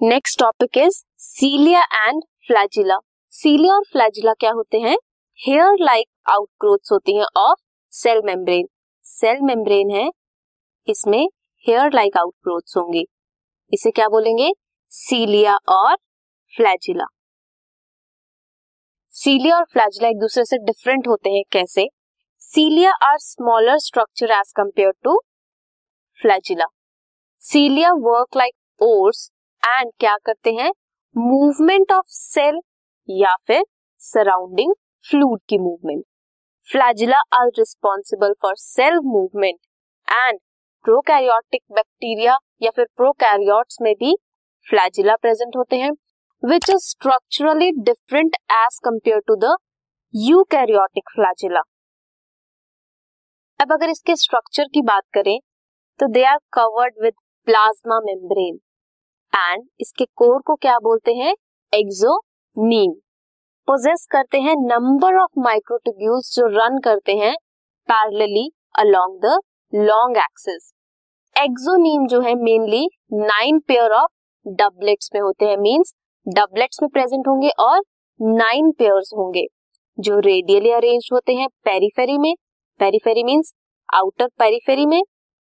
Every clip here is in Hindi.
Next topic is cilia and flagella cilia और फ्लैजिला क्या होते हैं? हेयर लाइक आउटग्रोथ्स होती हैं of cell membrane cell membrane है, इसमें हेयर लाइक आउटग्रोथ्स होंगे। इसे क्या बोलेंगे? सीलिया और फ्लैजिला सीलिया और फ्लैजिला एक दूसरे से डिफरेंट होते हैं कैसे? Cilia are smaller structure as compare to flagella cilia work like oars and क्या करते हैं? मूवमेंट ऑफ़ सेल या फिर सराउंडिंग फ्लूड की movement flagella are responsible for cell movement and prokaryotic bacteria या फिर प्रोकैरियोट्स में भी फ्लैजिला प्रेजेंट होते हैं which is structurally different as compare to the eukaryotic flagella अब अगर इसके स्ट्रक्चर की बात करें तो they are covered with plasma membrane and इसके कोर को क्या बोलते हैं? एक्सोनीम पोजेस करते हैं नंबर ऑफ़ माइक्रोट्यूब्यूल्स जो रन करते हैं parallelly along the long axis axoneme जो है mainly nine pair of doublets में होते हैं मींस डबलेट्स में प्रेजेंट होंगे और नाइन पेयर्स होंगे, जो रेडियली अरेंज होते हैं पेरीफेरी में। पेरीफेरी मींस आउटर पेरीफेरी में।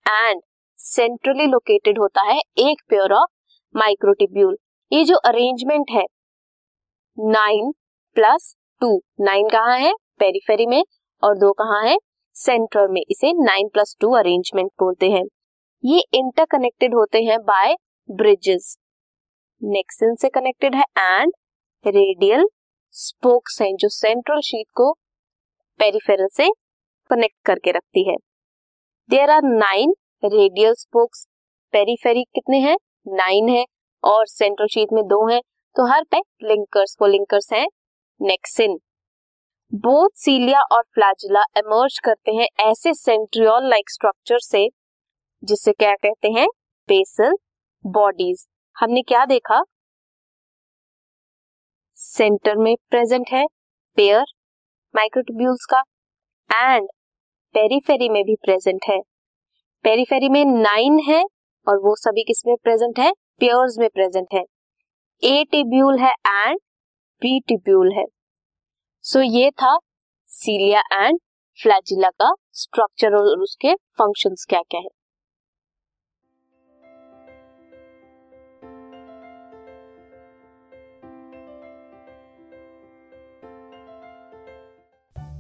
एंड सेंट्रली लोकेटेड होता है एक पेयर ऑफ़ माइक्रोटिब्यूल ये जो अरेंजमेंट है नाइन प्लस टू नाइन कहाँ है? पेरीफेरी में और दो कहाँ है? सेंटर में. इसे नाइन प्लस टू अरेंजमेंट बोलते हैं। ये इंटरकनेक्टेड होते हैं बाय ब्रिजेस नेक्सिन से कनेक्टेड है एंड रेडियल स्पोक्स हैं, जो सेंट्रल शीट को पेरिफेरल से कनेक्ट करके रखती है। There are nine radial spokes periphery कितने हैं? नाइन है और सेंट्रल शीट में दो है तो हर पे लिंकर्स को लिंकर्स हैं नेक्सिन बोथ सीलिया और फ्लैजिला एमर्ज करते हैं ऐसे सेंट्रियोल लाइक स्ट्रक्चर से, जिसे क्या कहते हैं? बेसल बॉडीज हमने क्या देखा? सेंटर में प्रेजेंट है पेयर माइक्रोट्यूब्यूल्स का एंड पेरीफेरी में भी प्रेजेंट है। पेरीफेरी में नाइन है और वो सभी किसमें प्रेजेंट है? पेयर्स में प्रेजेंट है। ए टिब्यूल है एंड बी टिब्यूल है। सो so, ये था सीलिया एंड फ्लैजिला का स्ट्रक्चर और उसके फ़ंक्शंस क्या क्या है।